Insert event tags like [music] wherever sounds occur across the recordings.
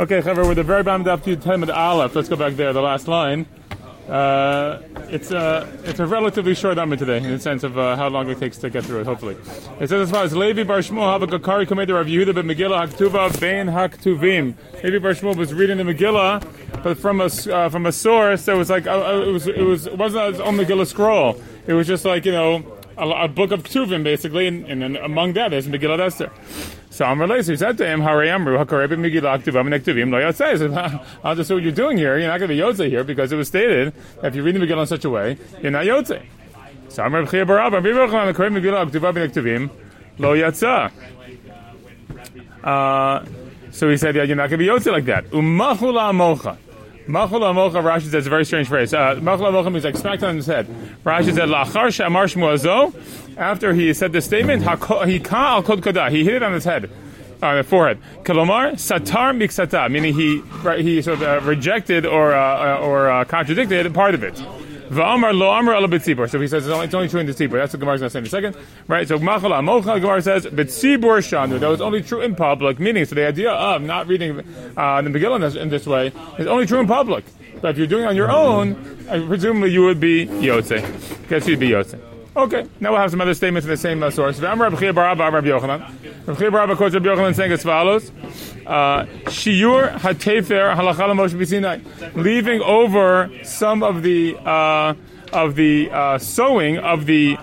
Okay, Chaver, we're the very bottom of the Talmud Aleph. Let's go back there, the last line. Uh, it's a it's a relatively short number today in the sense of uh, how long it takes to get through it. Hopefully, it says as follows: Levi Bar Shmuel Habakari Komedir Rav Yehuda ben Megillah Haktuva Ben Haktuvim. Levi Bar Shmuel was reading the Megillah, but from a uh, from a source that was like uh, uh, it was it was it wasn't his own Megillah scroll. It was just like you know a, a book of Ktuvim basically, and, and then among that there's Megillah Esther. So Amr Leis, he said to him, Hare Amru, Hakareb Megillah Ktuvim Nektuvim Lo Yotzei. I'll just say what you're doing here. You're not going to be Yotzei here because it was stated that if you read the Megillah in such a way, you're not Yotzei. So Amr B'chia Barab, Rabbi Yochanan, Hakareb Megillah Ktuvim Nektuvim Lo. Uh, so he said, yeah, you're not going to be Yotzei like that. Umachula Mocha. Machul Amocha, Rashi says a very strange phrase. Uh, Machul Amocha means like smacked on his head. Rashi said, Lachar Shamar Shmuazo, after he said the statement, he ka al kod kodah, he hit it on his head, on the forehead. Kalomar, satar miksata, meaning he, he sort of uh, rejected or, uh, or uh, contradicted part of it. V'amar lo amar ala b'tzibur. So he says it's only, it's only true in the tzibur. That's what Gemara's going to say in a second. Right? So machal amocha, Gemara says, b'tzibur shanu. That was only true in public. Meaning, so the idea of not reading uh, the Megillah in this, in this way is only true in public. But if you're doing it on your own, presumably you would be yotze. Guess you'd be yotze. Okay, now we'll have some other statements in the same uh, source. Amar Rabbi Barab, Rabbi Yochanan. Rabbi Barab quotes Rabbi Yochanan saying as follows: uh, Shiur hatefer halacha Moshe b'Sinai, leaving over some of the uh, of the uh, sewing of the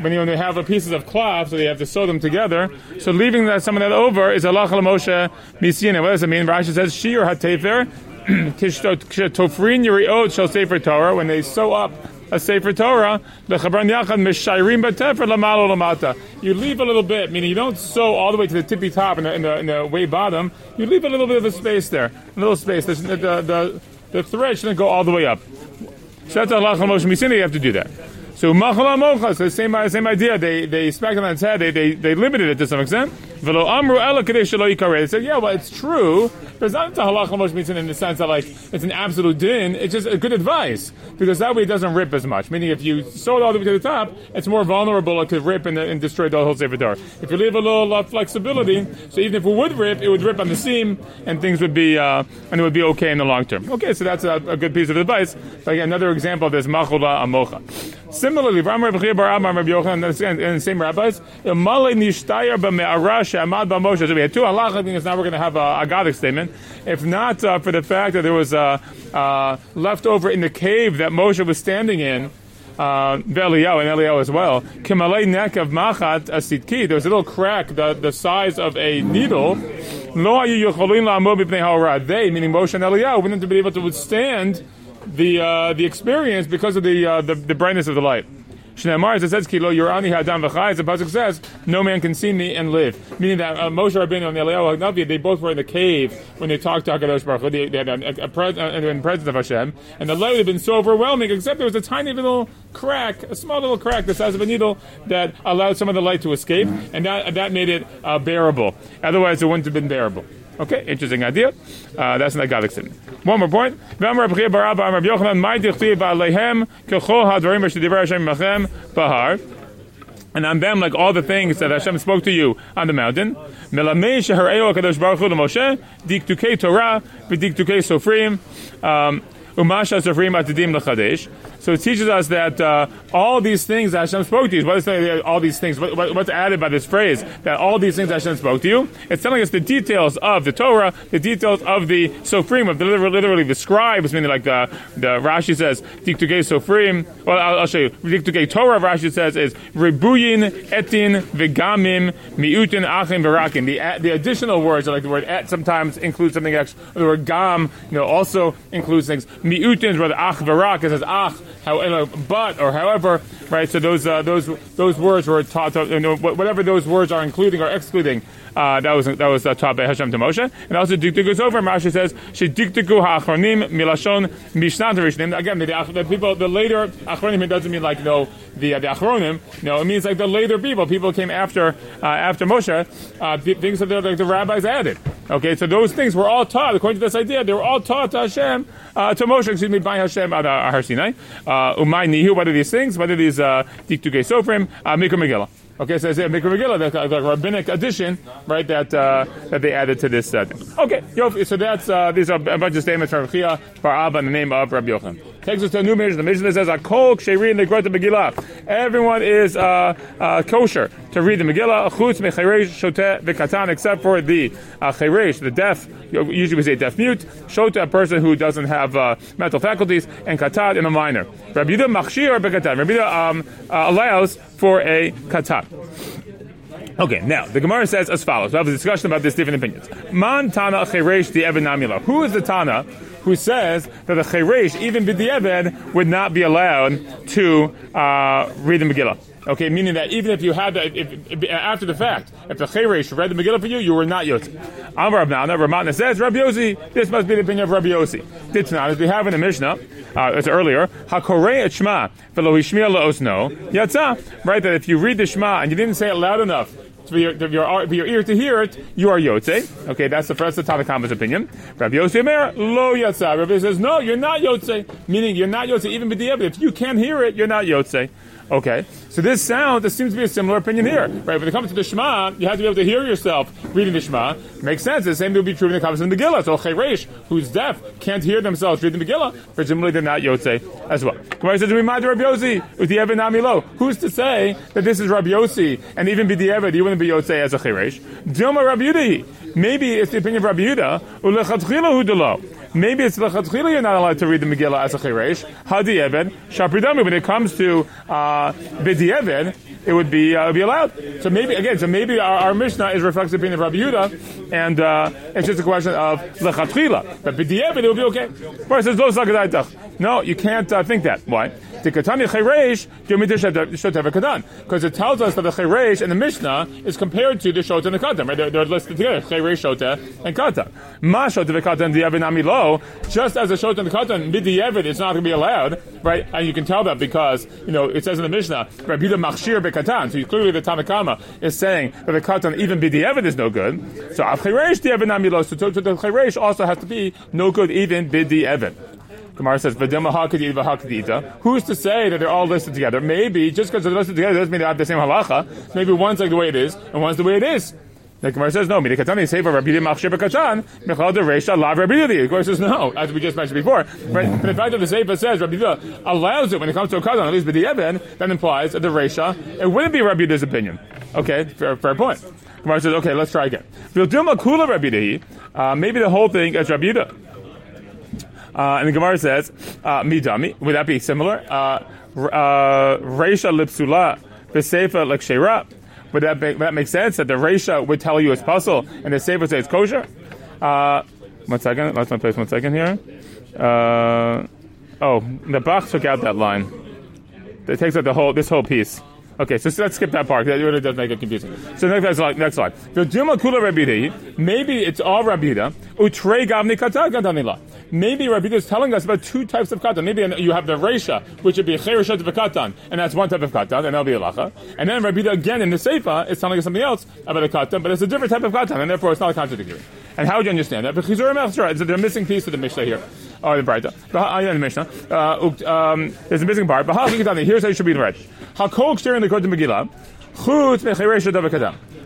when, you, when they have the pieces of cloth, so they have to sew them together. So leaving that some of that over is halacha Moshe b'Sinai. What does it mean? Rashi says Shiur hatefer. [clears throat] Tofrin yiriot shall sefer Torah when they sew up a Sefer Torah, the Chabran Yachad Mishayrim Batefer Lamalo Lamata. You leave a little bit, meaning you don't sew all the way to the tippy top in the, the, the way bottom. You leave a little bit of a space there, a little space. The, the, the, the thread shouldn't go all the way up. So that's Allah Moshe Misini, you have to do that. So Machala Mocha, so same, same idea. They they smacked on its head. They, they, they limited it to some extent. Velo Amru They said, yeah, well, it's true. But it's not a halacha Moshe Mitzin in the sense that like it's an absolute din. It's just a good advice because that way it doesn't rip as much. Meaning, if you sew it all the way to the top, it's more vulnerable to rip and, and destroy the whole sefer. If you leave a little flexibility, so even if it would rip, it would rip on the seam, and things would be uh, and it would be okay in the long term. Okay, so that's a, a good piece of advice. Again, another example of this machula amocha. Similarly, Ram Rabbi Bar Rabbi Yochanan, and the same rabbis, B'Me'arash Amad B'Moshe. So we had two halacha things. Now we're going to have a, a Godic statement. If not uh, for the fact that there was a uh, uh, leftover in the cave that Moshe was standing in, uh, and Eliyahu as well. Kimalei neck of machat asitki. There was a little crack the, the size of a needle. Lo They, meaning Moshe and Eliyahu, wouldn't be able to withstand the uh, the experience because of the, uh, the, the brightness of the light. Shneimar, as it says, Kilo Yorani Hadam V'chai, as the pasuk says, no man can see me and live. Meaning that uh, Moshe Rabbeinu and Eliyahu Hagnavi, they both were in the cave when they talked to Hakadosh Baruch Hu. They, they had a, a, pres- uh, presence of Hashem, and the light had been so overwhelming. Except there was a tiny little crack, a small little crack the size of a needle that allowed some of the light to escape, and that that made it uh, bearable. Otherwise, it wouldn't have been bearable. Okay, interesting idea. Uh, that's an agadic statement. One more point. And on them, like all the things that Hashem spoke to you on the mountain. Um, Umasha Sofrim Atadim Lechadesh. So it teaches us that uh, all these things Hashem spoke to you, what is all these things, what, what's added by this phrase, that all these things Hashem spoke to you, it's telling us the details of the Torah, the details of the Sofrim, of the literally, the scribes, meaning like the, the Rashi says, Diktuke Sofrim, well, I'll, I'll show you. Diktuke Torah, Rashi says, is Ribuyin, Etin, Vigamim, Miutin, Achim, Verakin. The, the additional words, like the word et sometimes includes something extra, the word gam, you know, also includes things. Miutin is where the ach, verak, it says ach, how, but or however, right? So those uh, those those words were taught. To, you know, whatever those words are including or excluding. Uh, that was that was uh, taught by Hashem to Moshe, and also Diktiku goes over. Rashi says she Diktiku ha'achronim milashon mishnat rishnim. Again, the, the, people, the later achronim, doesn't mean like you know the uh, the achronim. No, it means like the later people. People came after uh, after Moshe. Uh, things that the, like the rabbis added. Okay, so those things were all taught according to this idea. They were all taught to Hashem, uh, to Moshe, excuse me, by Hashem at uh, Har Sinai. Umay nihu. What are these things? What are these uh, Diktuke Sofrim? Mikra Megillah. Okay, so it's a Mikra Megillah, the, the rabbinic addition, right, that uh, that they added to this study. Okay, Yofi, so that's, uh, these are a bunch of statements from Chia, Bar Abba, in the name of Rabbi Yochanan. Takes us to a new mission. The mission that says, Akol Ksherin Legrot Megillah. Everyone is uh, uh, kosher to read the Megillah, Chutz Mecheresh Shoteh V'Katan, except for the uh, the deaf, usually we say deaf mute, Shoteh, a person who doesn't have uh, mental faculties, and Katan in a minor. Rabbi Yehuda Machshir B'Katan. Rabbi Yehuda um, uh, allows for a Katan. Okay, now the Gemara says as follows. We have a discussion about this different opinions. Man Tana Cheresh the Eben Namila. Who is the Tana who says that the Cheresh, even B'di'eved, would not be allowed to uh, read the Megillah? Okay, meaning that even if you had if, if, after the fact, if the Cheresh read the Megillah for you, you were not Yotzi. Amar Abnana, Ramatna says, Rabbi Yossi, this must be the opinion of Rabbi Yossi. Ditnan, as we have in the Mishnah, uh, it's earlier, Hakorei et Shema, velo hishmiya laosno, yatza, right, that if you read the Shema and you didn't say it loud enough, for your, for your, for your ear to hear it, you are Yotze. Okay, that's the first of Tanakama's opinion. Rabbi Yossi Omer, lo Yatza. Rabbi says, no, you're not Yotze. Meaning, you're not Yotze, even b'di'evet. If you can't hear it, you're not Yotze. Okay, so this sound, this seems to be a similar opinion here, right? When it comes to the Shema, you have to be able to hear yourself reading the Shema. Makes sense. The same thing would be true when it comes to the Megillah. So Cheresh, who's deaf, can't hear themselves reading the Megillah. Presumably they're not Yotze as well. Gemara says, "Remind Rabbi Yossi with the Evan Amilo." Who's to say that this is Rabbi Yossi and even be the Evan, you wouldn't be Yotze as a Cheresh? Dilma Rabbi Yudahi. Maybe it's the opinion of Rabbi Yudah. Maybe it's lechatchila you're not allowed to read the Megillah as a cheresh. Hadi even shapridami. When it comes to uh, it would be uh, be allowed. So maybe again, so maybe our, our Mishnah is reflects the opinion of Rabbi Yudah, and uh, it's just a question of lechatchila. But b'di'eved, it will be okay. Says lo No, you can't uh, think that. Why? Because it tells us that the Cheresh and the Mishnah is compared to the Shota and the Katan, right? They're, they're listed together, Cheresh, Shota, and Katan. Ma Shota v'Katan di'evin amilo, just as the Shota and the Katan, b'di'evin, it's not going to be allowed, right? And you can tell that because, you know, it says in the Mishnah, Rabbi Machshir be'Katan, so clearly the Tanakama is saying that the Katan, even b'di'evin, is no good. So Av Cheresh di'evin amilo, so the Cheresh also has to be no good even b'di'evin. Gemara says, Who's to say that they're all listed together? Maybe, just because they're listed together doesn't mean they have the same halacha. Maybe one's like the way it is, and one's the way it is. The Gemara says, no, Midikatani say for Rabbi Machshir Mechal de Reisha Lav Rabbi The Gemara says, no, as we just mentioned before. Right? But the fact that the Seifa says Rabbi allows it when it comes to a Katan, at least B'di that implies that the Reisha, it wouldn't be Rabbi opinion. Okay, fair, fair point. Gemara says, okay, let's try again. Kula Rabbi uh, maybe the whole thing is Rabbi uh, and the Gemara says, uh, midami. Would that be similar? Uh, uh, Reisha lipsula v'seifa l'kshera. Would that make, that make sense? That the Reisha would tell you it's puzzle and the Seifa says it's kosher? Uh, one second. Let's my place. One second here. Uh, oh, the Bach took out that line. It takes out the whole this whole piece. Okay, so let's skip that part. That really does make it confusing. So next slide. Next slide. The Kula Maybe it's all Rabbi Utrei Gavni Kata Maybe Rabbi is telling us about two types of katan. Maybe you have the Reisha, which would be Chereshat katan, and that's one type of katan, and that'll be a lacha. And then Rabbi again in the Seifa is telling us something else about a katan, but it's a different type of katan, and therefore it's not a contradiction. And how would you understand that? Because there's a missing piece of the Mishnah here. Oh, the Braita. The Mishnah. Uh, um, there's a missing part. But here's how you should be read. Hakol Kshir the Kod Megillah.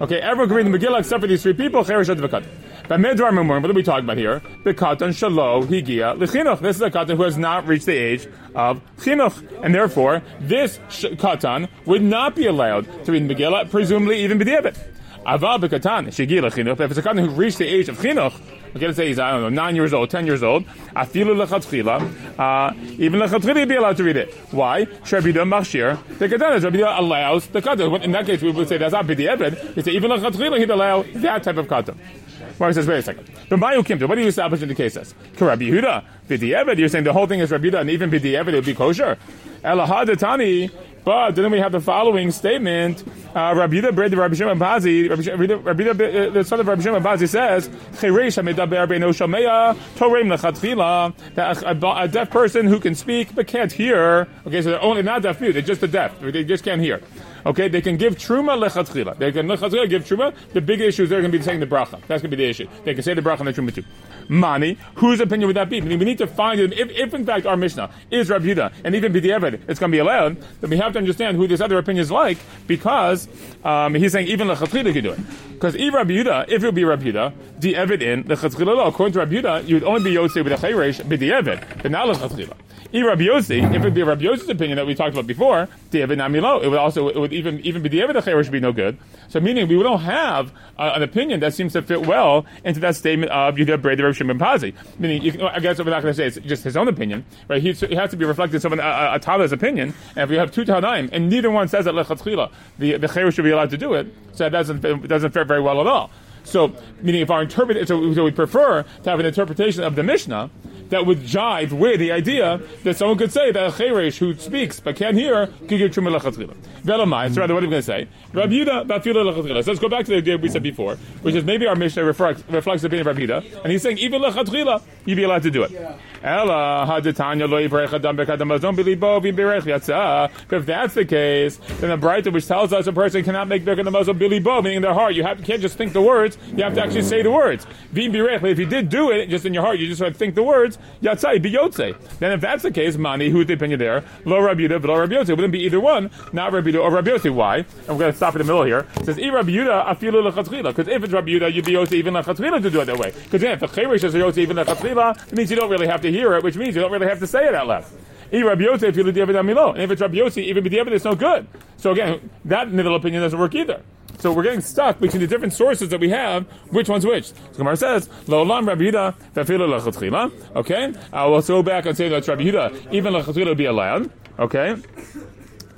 Okay, everyone can read the Megillah except for these three people. Cheresh Kadam. What are we talking about here? The katan shalo higia lechinuch. This is a katan who has not reached the age of chinuch, and therefore this katan would not be allowed to read Megillah, presumably even b'diabet. Aval bekatan shigi lechinuch. If it's a katan who reached the age of chinuch, Okay, let's say he's, I don't know, nine years old, ten years old. Afilu. Uh, even lechatchila he'd be allowed to read it. Why? Shabida machshir. The Kedana, Shabida allows the katan. In that case, we would say that's not bidi ebed. We say even lechatchila he'd allow that type of katan. Mar says, wait a second. But Mayu Kimta, what do you establish in the case says? Rabbi Yehuda, Bidi Eved, you're saying the whole thing is Rabbi Yehuda, and even Bidi Eved, it would be kosher. Elahadatani, but then we have the following statement. Uh, Rabbi Yehuda, Rabbi Shimon Pazi, Rabbi Yehuda, uh, the son of Rabbi Shimon Pazi says, Cheresh HaMedaber Beino that a, deaf person who can speak but can't hear, okay, so they're only not deaf mute, they're just a deaf, they just can't hear. Okay, they can give truma lechatchila. They can lechatchila give truma. The big issue is they're going to be saying the bracha. That's going to be the issue. They can say the bracha and the truma too. Mani, whose opinion would that be? We need to find if, if in fact our Mishnah is Rabbi Yehuda and even b'diavad it's going to be allowed, then we have to understand who this other opinion is like because um, he's saying even lechatchila could do it. Because if Rabbi Yehuda, if it would be Rabbi the evid in lechatchila, according to Rabbi Yehuda, you would only be yotze with a chayresh b'diavad, but not lechatchila. Rabbi Yossi, if it be Rabbi Yossi's opinion that we talked about before, David Namilo, it would also it would even even be the David should be no good. So meaning we don't have uh, an opinion that seems to fit well into that statement of Yehuda Breder of Shimon Pazi. Meaning, you, I guess we're not going to say it's just his own opinion, right? He, he has to be reflecting someone a, a, a Tada's opinion. And if we have two Tadaim and neither one says that lechatchila, the the Cheresh should be allowed to do it, so that doesn't it doesn't fit very well at all. So, meaning if our interpret, so, so we prefer to have an interpretation of the Mishnah that would jive with the idea that someone could say that a cheresh who speaks but can't hear could give truma lechatchila. Velamai. So rather, what are we going to say? Rabbi Yehuda bafila lechatchila. So let's go back to the idea we said before, which is maybe our Mishnah reflects, reflects the opinion of Rabbi Yehuda, and he's saying even lechatchila you'd be allowed to do it. Ella hadetanya lo yivrech adam bekadam don't believe. If that's the case, then the Braita which tells us a person cannot make bekadam billy bo, meaning in their heart, you, have, can't just think the words, you have to actually say the words. Birech. If you did do it just in your heart, you just to think the words. Yatzai biyotze. Then if that's the case, mani, who's the opinion there? Lo Rabbi Yehuda, lo Rabbi Yossi. Wouldn't be either one, not Rabbi Yehuda or Rabbi Yossi. Why? And we're going to stop in the middle here. It says, I Rabbi Yehuda afilu lechatchila. Because if it's Rabbi Yehuda, you'd be Yotze even lechatchila to do it that way. Because then if the cherish is Yotze even lechatchila, it means you don't really have to hear it, which means you don't really have to say it out loud. And if it's Rabbi Yossi, even b'diavad, it's no good. So again, that middle opinion doesn't work either. So we're getting stuck between the different sources that we have. Which one's which? So Gemara says, "Lo lam Rabbi Yehuda v'afilu lechatchila." Okay, uh, we'll go back and say that Rabbi Yehuda even lechatchila would be allowed. Okay.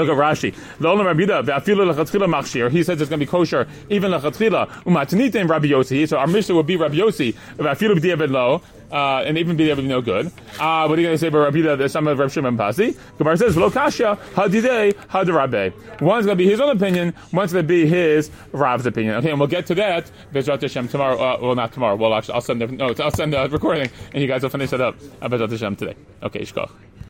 Look at Rashi. L'olam Rabbi Yehuda v'afilu lechatchila machshir. He says it's going to be kosher even lechatchila. Umatnitim Rabbi Yossi. So our Mishnah would be Rabbi Yossi v'afilu b'diavad lo. Uh, and even b'diavad no good. Uh, what are you going to say about Rabbi? There's some of Rabbi Shimon Pazi. Gemara says v'lo kasha hadidei hadarabbe. One's going to be his own opinion. One's going to be his Rav's opinion. Okay, and we'll get to that. Bezrat Hashem tomorrow. Uh, well, not tomorrow. Well, actually, I'll send the no. I'll send the recording, and you guys will finish it up. Uh, Bezrat Hashem today. Okay, shkoch.